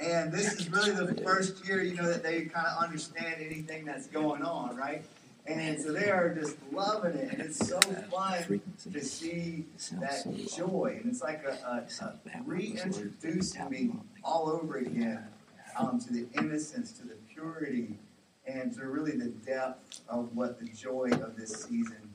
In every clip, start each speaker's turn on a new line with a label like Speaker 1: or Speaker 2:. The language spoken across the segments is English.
Speaker 1: And this is really the first year, you know, that they kind of understand anything that's going on, right? And so they are just loving it, and it's so fun to see that joy. And it's like a, a, a reintroducing me all over again um, to the innocence, to the purity, and to really the depth of what the joy of this season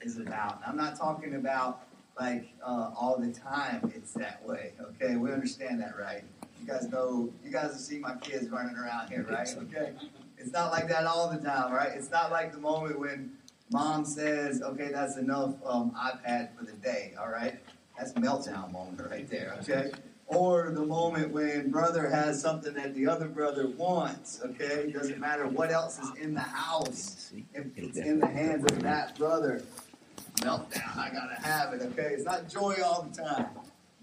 Speaker 1: is about. I'm not talking about like uh, all the time it's that way. Okay, we understand that, right? You guys know, you guys have seen my kids running around here, right? Okay, it's not like that all the time, right? It's not like the moment when mom says, "Okay, that's enough um, iPad for the day." All right, that's meltdown moment right there. Okay. Or the moment when brother has something that the other brother wants, okay? It doesn't matter what else is in the house. If it's in the hands of that brother, meltdown. I gotta have it. Okay, it's not joy all the time,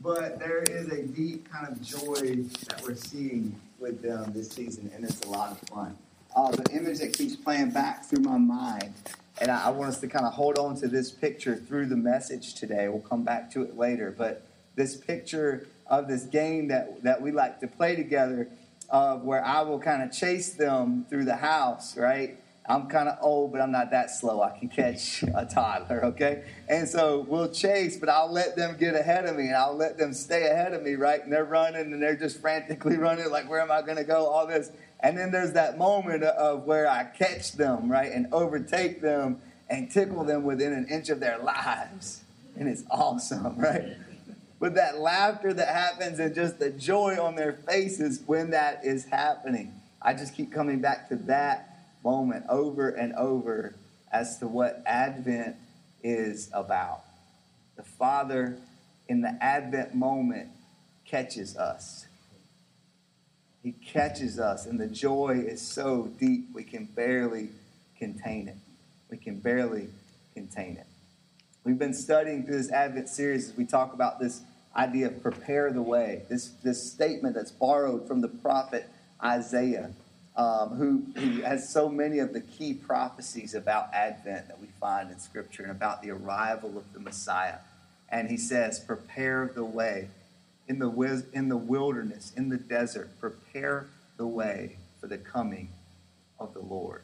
Speaker 1: but there is a deep kind of joy that we're seeing with them this season, and it's a lot of fun. Uh, the image that keeps playing back through my mind, and I, I want us to kind of hold on to this picture through the message today. We'll come back to it later, but this picture of this game that that we like to play together, of where I will kind of chase them through the house, right? I'm kind of old, but I'm not that slow. I can catch a toddler, okay? And so we'll chase, but I'll let them get ahead of me and I'll let them stay ahead of me, right? And they're running and they're just frantically running, like, where am I going to go? All this. And then there's that moment of where I catch them, right? And overtake them and tickle them within an inch of their lives. And it's awesome, right? But that laughter that happens and just the joy on their faces when that is happening. I just keep coming back to that moment over and over as to what Advent is about. The Father, in the Advent moment, catches us. He catches us, and the joy is so deep we can barely contain it. We can barely contain it. We've been studying through this Advent series as we talk about this idea of prepare the way, this, this statement that's borrowed from the prophet Isaiah um, who, who has so many of the key prophecies about Advent that we find in Scripture and about the arrival of the Messiah. And he says, Prepare the way in the, in the wilderness, in the desert, prepare the way for the coming of the Lord.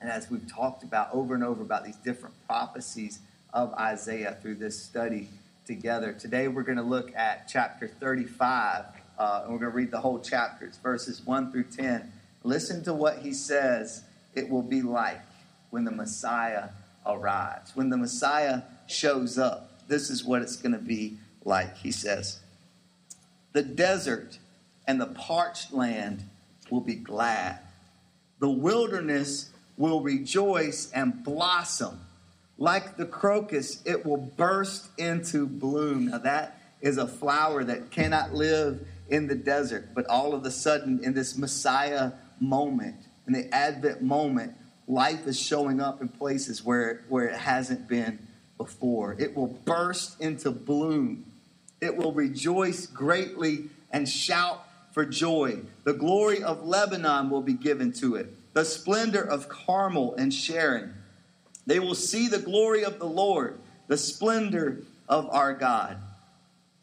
Speaker 1: And as we've talked about over and over about these different prophecies of Isaiah through this study together, today we're going to look at chapter 35 uh, and we're going to read the whole chapter. It's verses 1 through 10. Listen to what he says it will be like when the Messiah arrives. When the Messiah shows up, this is what it's going to be like. He says, The desert and the parched land will be glad. The wilderness will rejoice and blossom. Like the crocus, it will burst into bloom. Now, that is a flower that cannot live in the desert, but all of a sudden, in this Messiah moment, in the Advent moment, life is showing up in places where, where it hasn't been before. It will burst into bloom. It will rejoice greatly and shout for joy. The glory of Lebanon will be given to it, the splendor of Carmel and Sharon. They will see the glory of the Lord, the splendor of our God.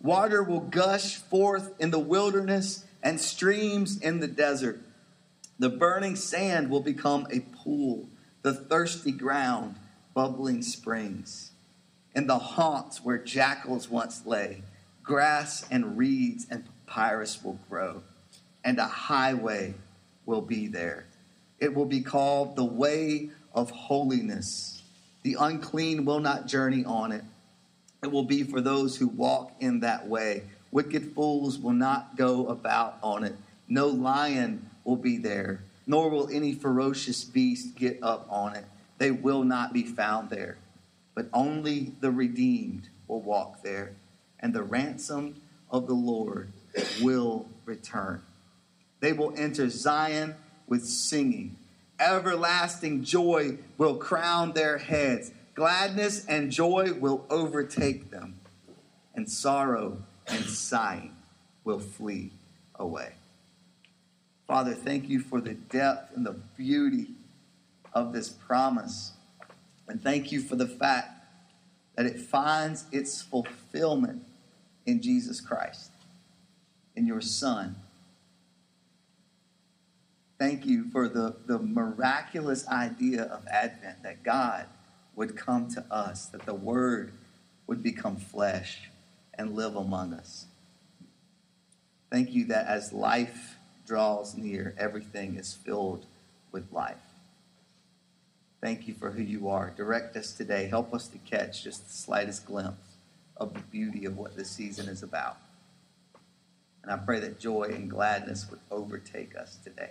Speaker 1: Water will gush forth in the wilderness and streams in the desert. The burning sand will become a pool, the thirsty ground, bubbling springs. In the haunts where jackals once lay, grass and reeds and papyrus will grow, and a highway will be there. It will be called the way of holiness. The unclean will not journey on it it will be for those who walk in that way. Wicked fools will not go about on it. No lion will be there, nor will any ferocious beast get up on it. They will not be found there. But only the redeemed will walk there, and the ransom of the Lord will return. They will enter Zion with singing. Everlasting joy will crown their heads. Gladness and joy will overtake them, and sorrow and sighing will flee away. Father, thank you for the depth and the beauty of this promise. And thank you for the fact that it finds its fulfillment in Jesus Christ, in your Son. Thank you for the, the miraculous idea of Advent that God would come to us, that the Word would become flesh and live among us. Thank you that as life draws near, everything is filled with life. Thank you for who you are. Direct us today. Help us to catch just the slightest glimpse of the beauty of what this season is about. And I pray that joy and gladness would overtake us today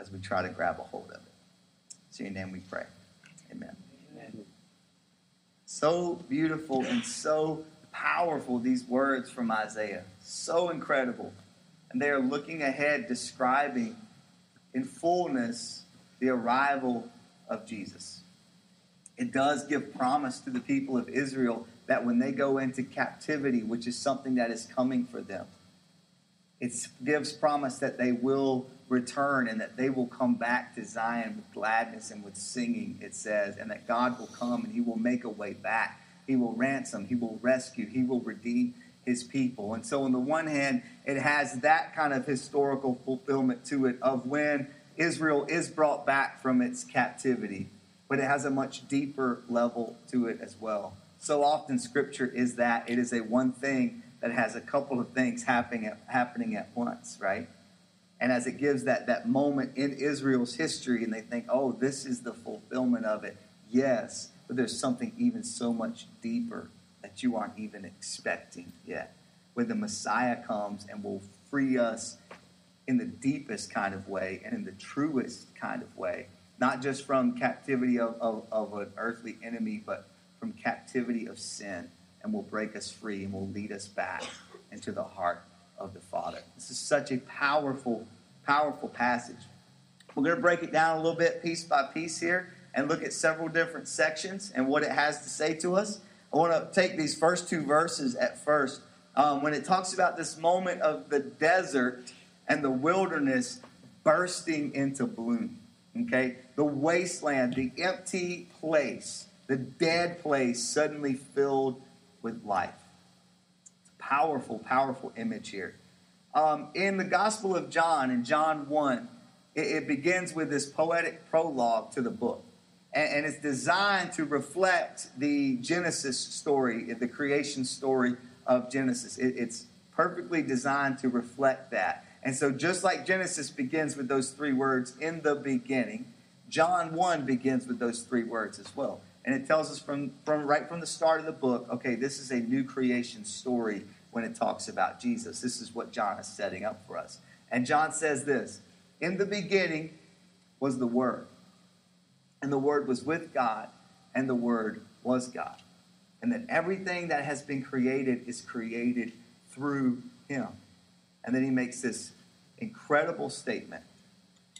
Speaker 1: as we try to grab a hold of it. In your name we pray. Amen. So beautiful and so powerful, these words from Isaiah. So incredible. And they are looking ahead, describing in fullness the arrival of Jesus. It does give promise to the people of Israel that when they go into captivity, which is something that is coming for them, it gives promise that they will return and that they will come back to Zion with gladness and with singing, it says, and that God will come and he will make a way back. He will ransom, he will rescue, he will redeem his people. And so, on the one hand, it has that kind of historical fulfillment to it of when Israel is brought back from its captivity, but it has a much deeper level to it as well. So often, Scripture is that it is a one thing that has a couple of things happening at, happening at once, right? And as it gives that, that moment in Israel's history, and they think, oh, this is the fulfillment of it. Yes, but there's something even so much deeper that you aren't even expecting yet. When the Messiah comes and will free us in the deepest kind of way and in the truest kind of way, not just from captivity of, of, of an earthly enemy, but from captivity of sin, and will break us free and will lead us back into the heart of the Father. This is such a powerful, powerful passage. We're going to break it down a little bit piece by piece here and look at several different sections and what it has to say to us. I want to take these first two verses at first. Um, when it talks about this moment of the desert and the wilderness bursting into bloom. Okay? The wasteland, the empty place, the dead place suddenly filled with life. Powerful, powerful image here. Um, in the Gospel of John, in John 1, it, it, begins with this poetic prologue to the book. And, and it's designed to reflect the Genesis story, the creation story of Genesis. It, it's perfectly designed to reflect that. And so, just like Genesis begins with those three words in the beginning, John 1 begins with those three words as well. And it tells us from, from right from the start of the book okay, this is a new creation story when it talks about Jesus. This is what John is setting up for us. And John says this In the beginning was the Word, and the Word was with God, and the Word was God. And that everything that has been created is created through Him. And then he makes this incredible statement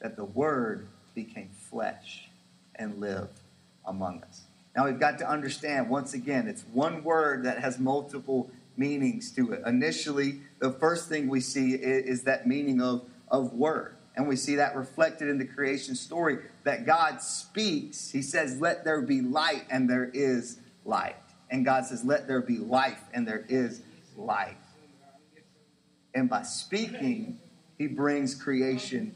Speaker 1: that the Word became flesh and lived among us. Now we've got to understand, once again, it's one word that has multiple meanings to it. Initially, the first thing we see is, that meaning of, of word. And we see that reflected in the creation story that God speaks. He says, Let there be light, and there is light. And God says, Let there be life, and there is life. And by speaking, he brings creation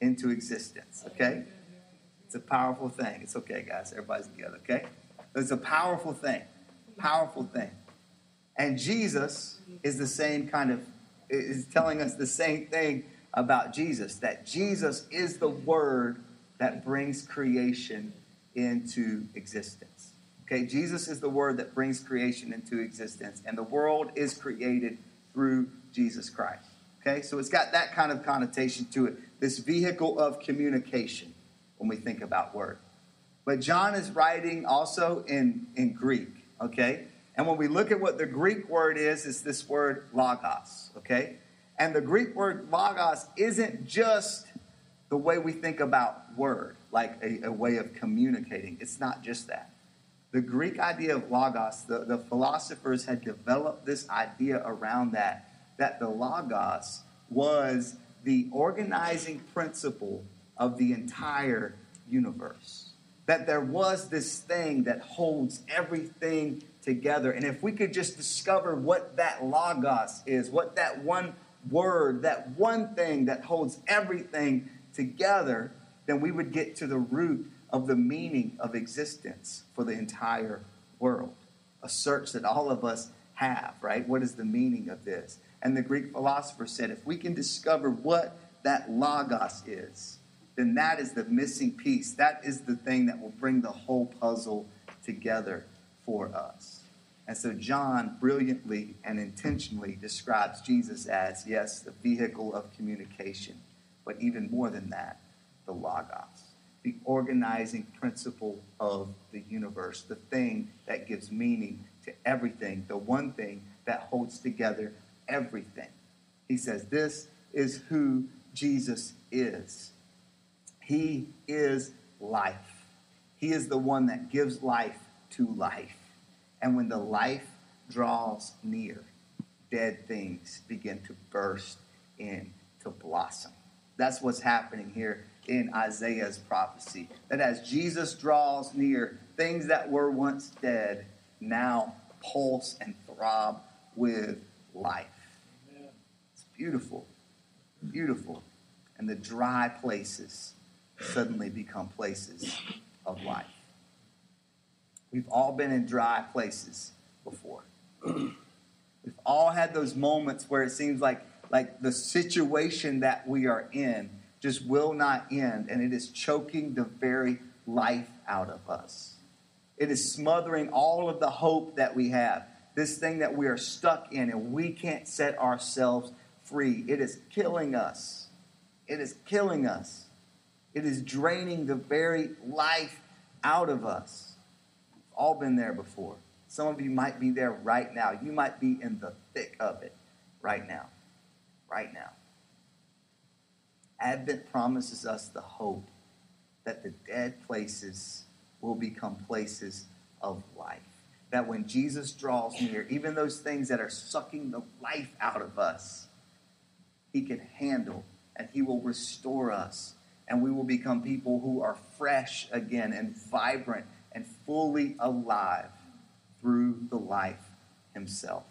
Speaker 1: into existence. Okay? It's a powerful thing. It's okay, guys. Everybody's together, okay? It's a powerful thing. Powerful thing. And Jesus is the same kind of, is telling us the same thing about Jesus that Jesus is the word that brings creation into existence. Okay, Jesus is the word that brings creation into existence, and the world is created through Jesus Christ. Okay, so it's got that kind of connotation to it, this vehicle of communication when we think about word. But John is writing also in, in Greek, okay? And when we look at what the Greek word is, it's this word logos, okay? And the Greek word logos isn't just the way we think about word, like a, a way of communicating. It's not just that. The Greek idea of logos, the, the philosophers had developed this idea around that, that the logos was the organizing principle of the entire universe. That there was this thing that holds everything together. And if we could just discover what that logos is, what that one word, that one thing that holds everything together, then we would get to the root of the meaning of existence for the entire world. A search that all of us have, right? What is the meaning of this? And the Greek philosopher said if we can discover what that logos is, then that is the missing piece. That is the thing that will bring the whole puzzle together for us. And so John brilliantly and intentionally describes Jesus as, yes, the vehicle of communication, but even more than that, the Logos, the organizing principle of the universe, the thing that gives meaning to everything, the one thing that holds together everything. He says, This is who Jesus is. He is life. He is the one that gives life to life. And when the life draws near, dead things begin to burst into blossom. That's what's happening here in Isaiah's prophecy. That as Jesus draws near, things that were once dead now pulse and throb with life. It's beautiful, beautiful. And the dry places suddenly become places of life. We've all been in dry places before. We've all had those moments where it seems like, like the situation that we are in just will not end, and it is choking the very life out of us. It is smothering all of the hope that we have. This thing that we are stuck in, and we can't set ourselves free. It is killing us. It is killing us. It is draining the very life out of us. All been there before. Some of you might be there right now. You might be in the thick of it right now. Right now. Advent promises us the hope that the dead places will become places of life. That when Jesus draws near, even those things that are sucking the life out of us, he can handle and he will restore us. And we will become people who are fresh again and vibrant and fully alive through the life himself.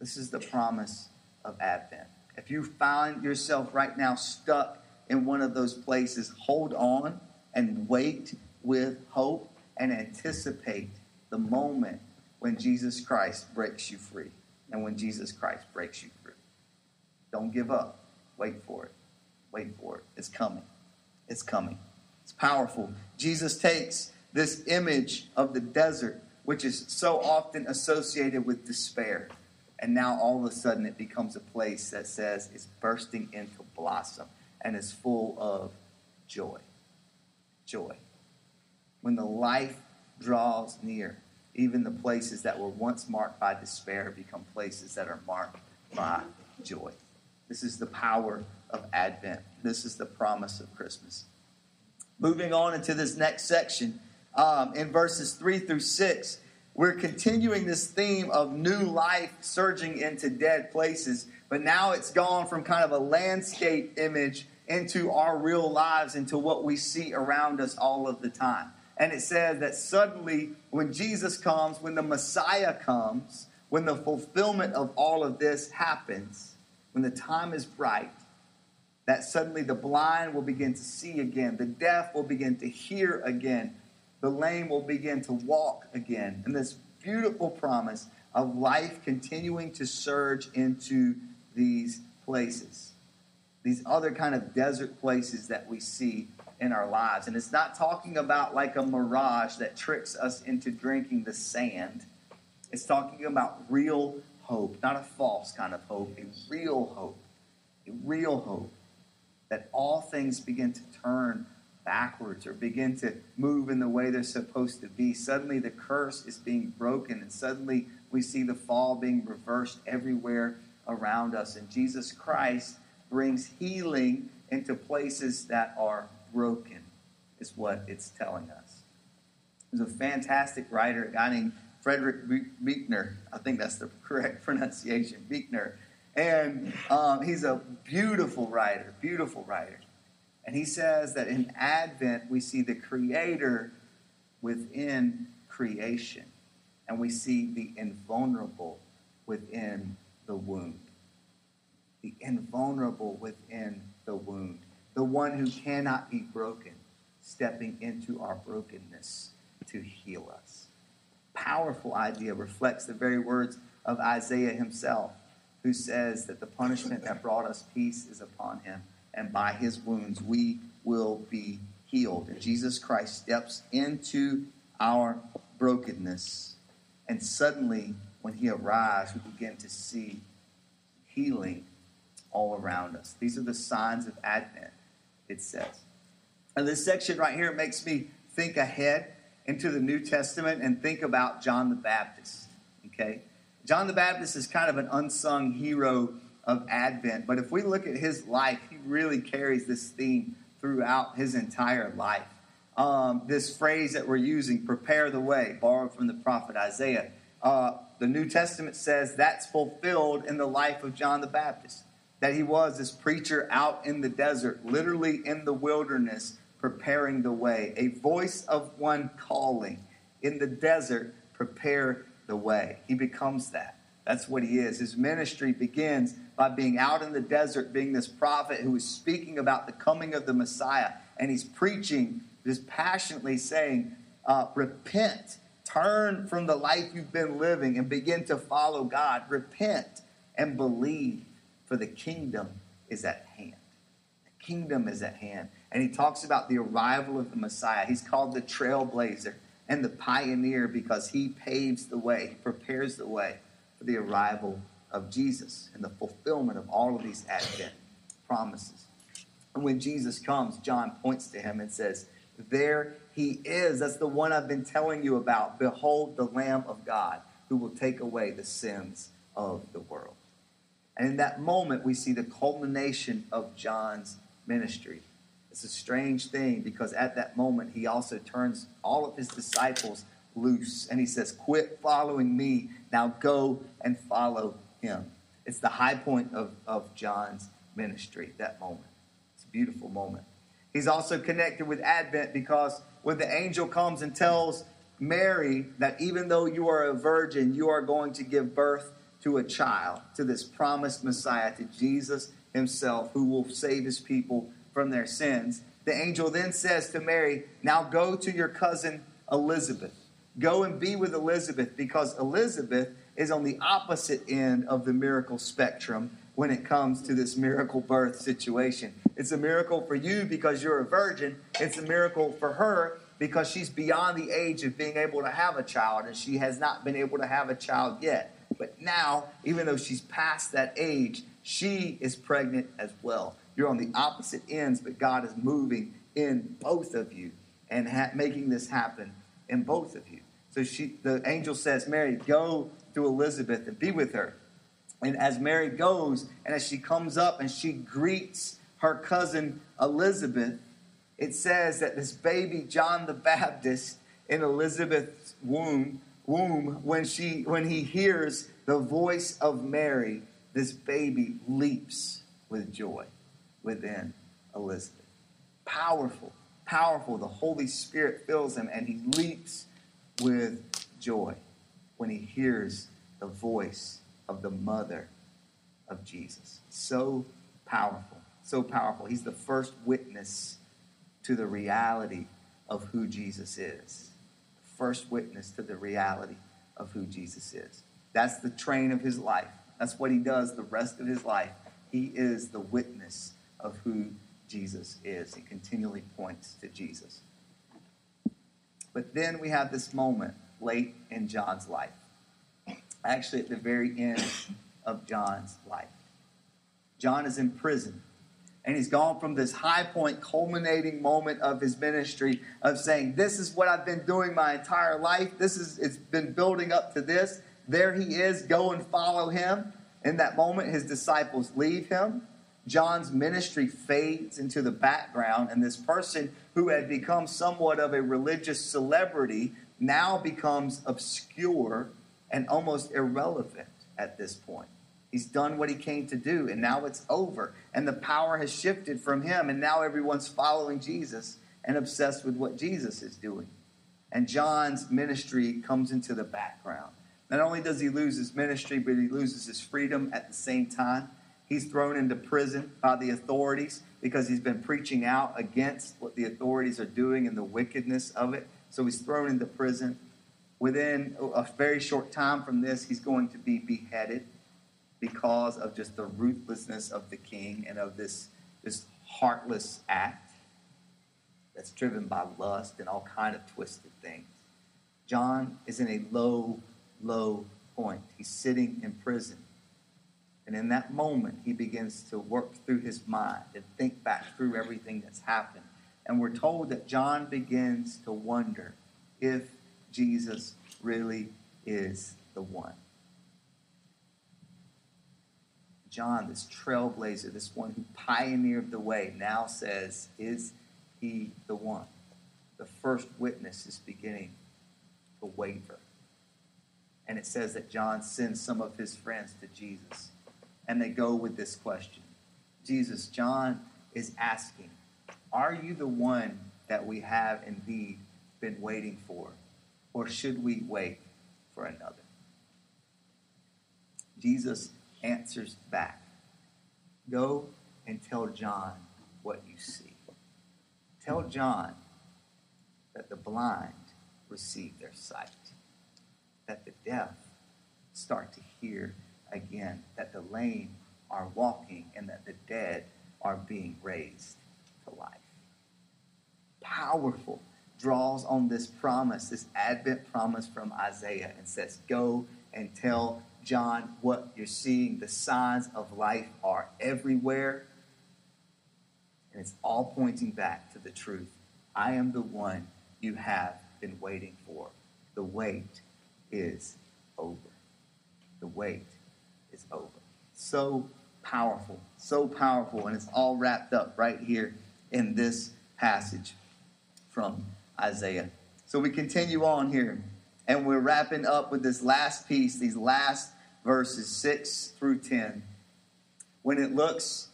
Speaker 1: This is the promise of Advent. If you find yourself right now stuck in one of those places, hold on and wait with hope and anticipate the moment when Jesus Christ breaks you free and when Jesus Christ breaks you free. Don't give up. Wait for it. Wait for it. It's coming. It's coming. It's powerful. Jesus takes this image of the desert, which is so often associated with despair, and now all of a sudden it becomes a place that says it's bursting into blossom and is full of joy. Joy. When the life draws near, even the places that were once marked by despair become places that are marked by joy. This is the power of Advent. This is the promise of Christmas. Moving on into this next section, um, in verses 3 through 6, we're continuing this theme of new life surging into dead places, but now it's gone from kind of a landscape image into our real lives, into what we see around us all of the time. And it says that suddenly, when Jesus comes, when the Messiah comes, when the fulfillment of all of this happens, when the time is right, that suddenly the blind will begin to see again, the deaf will begin to hear again, the lame will begin to walk again. And this beautiful promise of life continuing to surge into these places, these other kind of desert places that we see in our lives. And it's not talking about like a mirage that tricks us into drinking the sand. It's talking about real hope, not a false kind of hope, a real hope, a real hope that all things begin to turn backwards or begin to move in the way they're supposed to be. Suddenly the curse is being broken, and suddenly we see the fall being reversed everywhere around us. And Jesus Christ brings healing into places that are broken, is what it's telling us. There's a fantastic writer, a guy named Frederick Buechner. I think that's the correct pronunciation, Buechner. And um, he's a beautiful writer, beautiful writer. And he says that in Advent, we see the Creator within creation, and we see the invulnerable within the wound. The invulnerable within the wound. The one who cannot be broken, stepping into our brokenness to heal us. Powerful idea reflects the very words of Isaiah himself, who says that the punishment that brought us peace is upon him, and by his wounds we will be healed. And Jesus Christ steps into our brokenness, and suddenly, when he arrives, we begin to see healing all around us. These are the signs of Advent, it says. And this section right here makes me think ahead into the New Testament and think about John the Baptist. Okay? John the Baptist is kind of an unsung hero of Advent, but if we look at his life, he really carries this theme throughout his entire life. Um, this phrase that we're using, prepare the way, borrowed from the prophet Isaiah. Uh, the New Testament says that's fulfilled in the life of John the Baptist. That he was this preacher out in the desert, literally in the wilderness, preparing the way. A voice of one calling in the desert, prepare the way. He becomes that. That's what he is. His ministry begins by being out in the desert, being this prophet who is speaking about the coming of the Messiah. And he's preaching, just passionately saying, uh, Repent, turn from the life you've been living, and begin to follow God. Repent and believe, for the kingdom is at hand. The kingdom is at hand. And he talks about the arrival of the Messiah. He's called the trailblazer and the pioneer because he paves the way, he prepares the way for the arrival of Jesus and the fulfillment of all of these Advent promises. And when Jesus comes, John points to him and says, There he is. That's the one I've been telling you about. Behold, the Lamb of God who will take away the sins of the world. And in that moment, we see the culmination of John's ministry. It's a strange thing because at that moment, he also turns all of his disciples loose and he says, Quit following me. Now go and follow him. It's the high point of, of John's ministry, that moment. It's a beautiful moment. He's also connected with Advent because when the angel comes and tells Mary that even though you are a virgin, you are going to give birth to a child, to this promised Messiah, to Jesus himself, who will save his people from their sins. The angel then says to Mary, Now go to your cousin Elizabeth. Go and be with Elizabeth because Elizabeth is on the opposite end of the miracle spectrum when it comes to this miracle birth situation. It's a miracle for you because you're a virgin, it's a miracle for her because she's beyond the age of being able to have a child and she has not been able to have a child yet. But now, even though she's past that age, she is pregnant as well. You're on the opposite ends, but God is moving in both of you and ha- making this happen in both of you. So she, the angel says, Mary, go to Elizabeth and be with her. And as Mary goes, and as she comes up and she greets her cousin Elizabeth, it says that this baby John the Baptist in Elizabeth's womb, womb when she when he hears the voice of Mary, this baby leaps with joy within Elizabeth. Powerful, powerful. The Holy Spirit fills him and he leaps with joy when he hears the voice of the mother of Jesus. So powerful, so powerful. He's the first witness to the reality of who Jesus is. First witness to the reality of who Jesus is. That's the train of his life. That's what he does the rest of his life. He is the witness of who Jesus is. He continually points to Jesus. But then we have this moment late in John's life, actually, at the very end of John's life. John is in prison. And he's gone from this high point, culminating moment of his ministry of saying, This is what I've been doing my entire life. This is it's been building up to this. There he is, go and follow him. In that moment, his disciples leave him. John's ministry fades into the background, and this person who had become somewhat of a religious celebrity now becomes obscure and almost irrelevant at this point. He's done what he came to do, and now it's over. And the power has shifted from him, and now everyone's following Jesus and obsessed with what Jesus is doing. And John's ministry comes into the background. Not only does he lose his ministry, but he loses his freedom at the same time. He's thrown into prison by the authorities because he's been preaching out against what the authorities are doing and the wickedness of it. So he's thrown into prison. Within a very short time from this, he's going to be beheaded because of just the ruthlessness of the king and of this, this heartless act that's driven by lust and all kind of twisted things. John is in a low, low point. He's sitting in prison. And in that moment, he begins to work through his mind and think back through everything that's happened. And we're told that John begins to wonder if Jesus really is the one. John, this trailblazer, this one who pioneered the way, now says, Is he the one? The first witness is beginning to waver. And it says that John sends some of his friends to Jesus and they go with this question Jesus, John is asking, Are you the one that we have indeed been waiting for? Or should we wait for another? Jesus answers back Go and tell John what you see. Tell John that the blind receive their sight, that the deaf start to hear again that the lame are walking and that the dead are being raised to life. Powerful draws on this promise, this Advent promise from Isaiah, and says, Go and tell John what you're seeing. The signs of life are everywhere. And it's all pointing back to the truth. I am the one you have been waiting for. The wait is over. The wait over. So powerful, so powerful, and it's all wrapped up right here in this passage from Isaiah. So we continue on here, and we're wrapping up with this last piece, these last verses 6 through 10, when it looks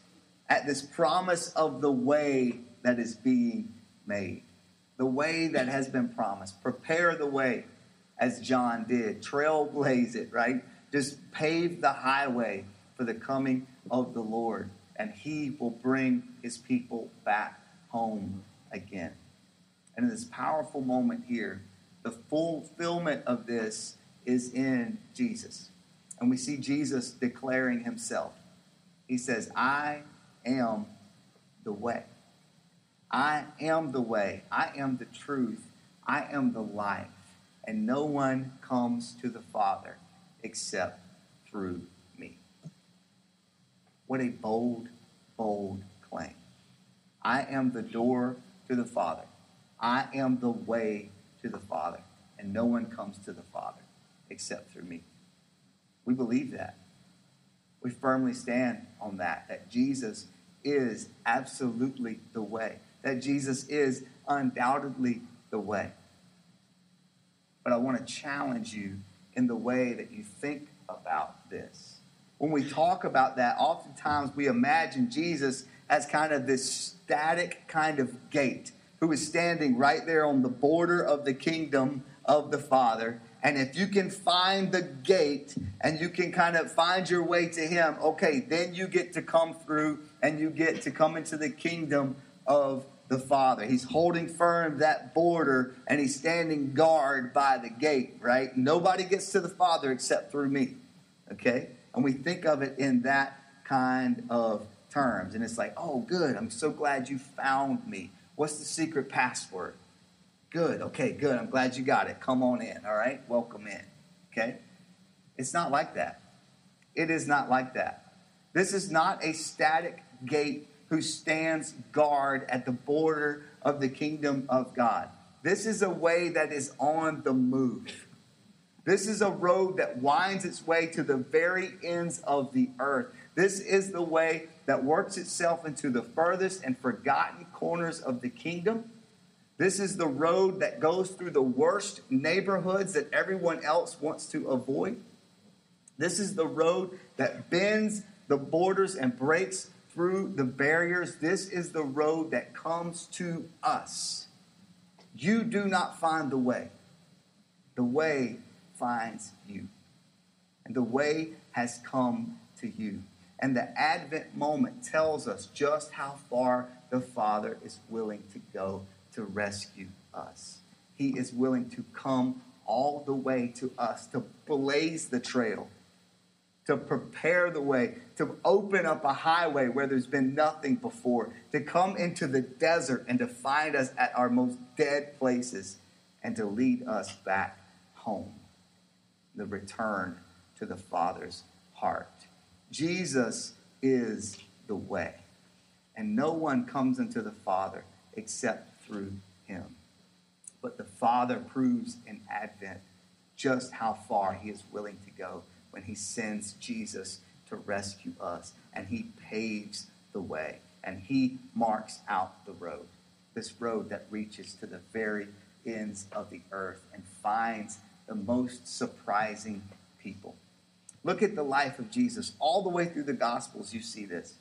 Speaker 1: at this promise of the way that is being made, the way that has been promised. Prepare the way, as John did, trailblaze it, right? Just pave the highway for the coming of the Lord, and he will bring his people back home again. And in this powerful moment here, the fulfillment of this is in Jesus. And we see Jesus declaring himself. He says, I am the way. I am the way. I am the truth. I am the life. And no one comes to the Father except through me. What a bold, bold claim. I am the door to the Father. I am the way to the Father. And no one comes to the Father except through me. We believe that. We firmly stand on that, that Jesus is absolutely the way, that Jesus is undoubtedly the way. But I want to challenge you in the way that you think about this. When we talk about that, oftentimes we imagine Jesus as kind of this static kind of gate who is standing right there on the border of the kingdom of the Father. And if you can find the gate and you can kind of find your way to Him, okay, then you get to come through and you get to come into the kingdom of the Father. He's holding firm that border and he's standing guard by the gate, right? Nobody gets to the Father except through me, okay? And we think of it in that kind of terms. And it's like, oh, good, I'm so glad you found me. What's the secret password? Good, okay, good. I'm glad you got it. Come on in, all right? Welcome in, okay? It's not like that. It is not like that. This is not a static gate who stands guard at the border of the kingdom of God. This is a way that is on the move. This is a road that winds its way to the very ends of the earth. This is the way that works itself into the furthest and forgotten corners of the kingdom. This is the road that goes through the worst neighborhoods that everyone else wants to avoid. This is the road that bends the borders and breaks through the barriers. This is the road that comes to us. You do not find the way, the way finds you. And the way has come to you. And the Advent moment tells us just how far the Father is willing to go to rescue us. He is willing to come all the way to us, to blaze the trail, to prepare the way, to open up a highway where there's been nothing before, to come into the desert and to find us at our most dead places, and to lead us back home the return to the Father's heart. Jesus is the way, and no one comes into the Father except through him. But the Father proves in Advent just how far he is willing to go when he sends Jesus to rescue us, and he paves the way, and he marks out the road. This road that reaches to the very ends of the earth and finds the most surprising people. Look at the life of Jesus. All the way through the Gospels, you see this.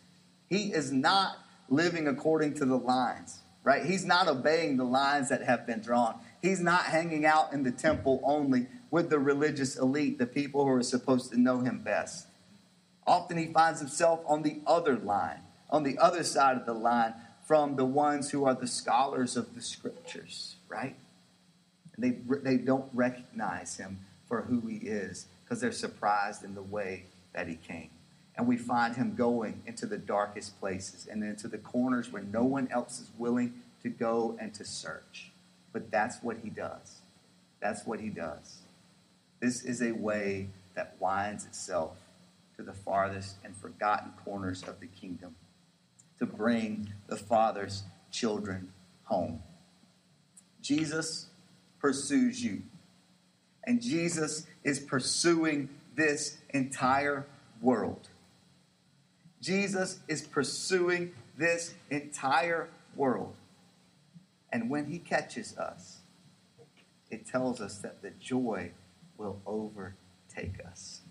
Speaker 1: He is not living according to the lines, right? He's not obeying the lines that have been drawn. He's not hanging out in the temple only with the religious elite, the people who are supposed to know him best. Often he finds himself on the other line, on the other side of the line from the ones who are the scholars of the scriptures, right? They, they don't recognize him for who he is because they're surprised in the way that he came. And we find him going into the darkest places and into the corners where no one else is willing to go and to search. But that's what he does. That's what he does. This is a way that winds itself to the farthest and forgotten corners of the kingdom to bring the Father's children home. Jesus pursues you. And Jesus is pursuing this entire world. Jesus is pursuing this entire world. And when he catches us, it tells us that the joy will overtake us.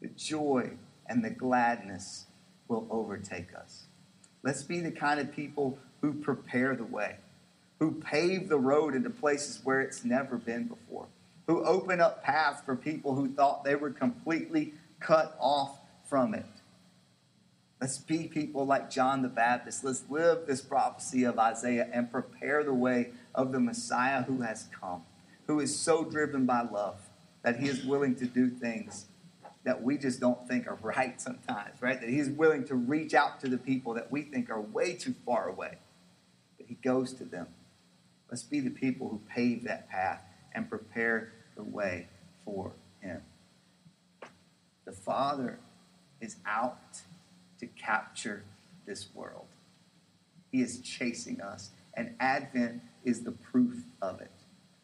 Speaker 1: The joy and the gladness will overtake us. Let's be the kind of people who prepare the way who pave the road into places where it's never been before, who open up paths for people who thought they were completely cut off from it. Let's be people like John the Baptist. Let's live this prophecy of Isaiah and prepare the way of the Messiah who has come, who is so driven by love that he is willing to do things that we just don't think are right sometimes, right? That he's willing to reach out to the people that we think are way too far away. But he goes to them Let's be the people who pave that path and prepare the way for Him. The Father is out to capture this world. He is chasing us, and Advent is the proof of it.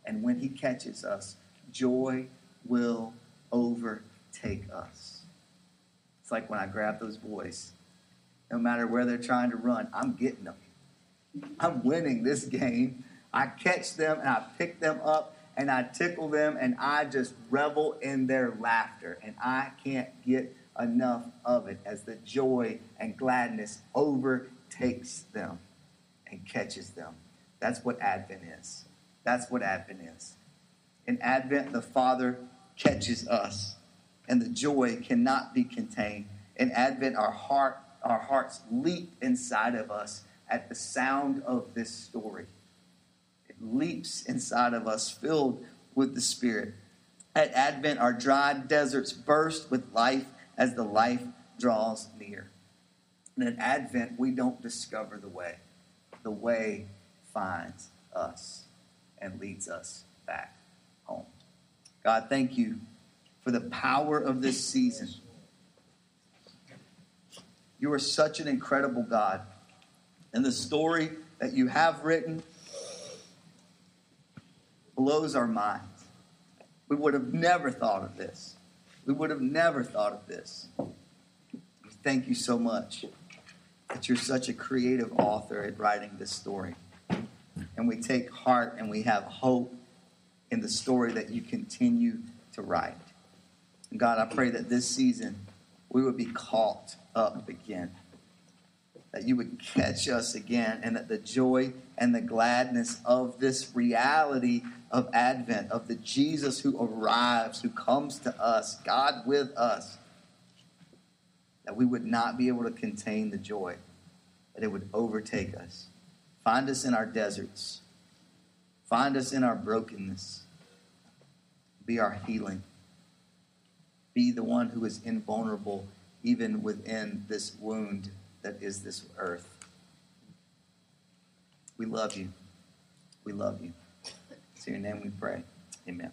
Speaker 1: And when He catches us, joy will overtake us. It's like when I grab those boys. No matter where they're trying to run, I'm getting them. I'm winning this game I catch them and I pick them up and I tickle them and I just revel in their laughter. And I can't get enough of it as the joy and gladness overtakes them and catches them. That's what Advent is. That's what Advent is. In Advent, the Father catches us, and the joy cannot be contained. In Advent, our heart, our hearts leap inside of us at the sound of this story It leaps inside of us, filled with the Spirit. At Advent, our dry deserts burst with life as the life draws near. And at Advent, we don't discover the way, the way finds us and leads us back home. God, thank you for the power of this season. You are such an incredible God. And the story that you have written blows our minds. We would have never thought of this. We would have never thought of this. Thank you so much that you're such a creative author at writing this story. And we take heart and we have hope in the story that you continue to write. And God, I pray that this season we would be caught up again. That you would catch us again, and that the joy and the gladness of this reality of Advent, of the Jesus who arrives, who comes to us, God with us, that we would not be able to contain the joy, that it would overtake us. Find us in our deserts, find us in our brokenness, be our healing be the one who is invulnerable even within this wound that is this earth. We love you. We love you. It's in your name we pray. Amen.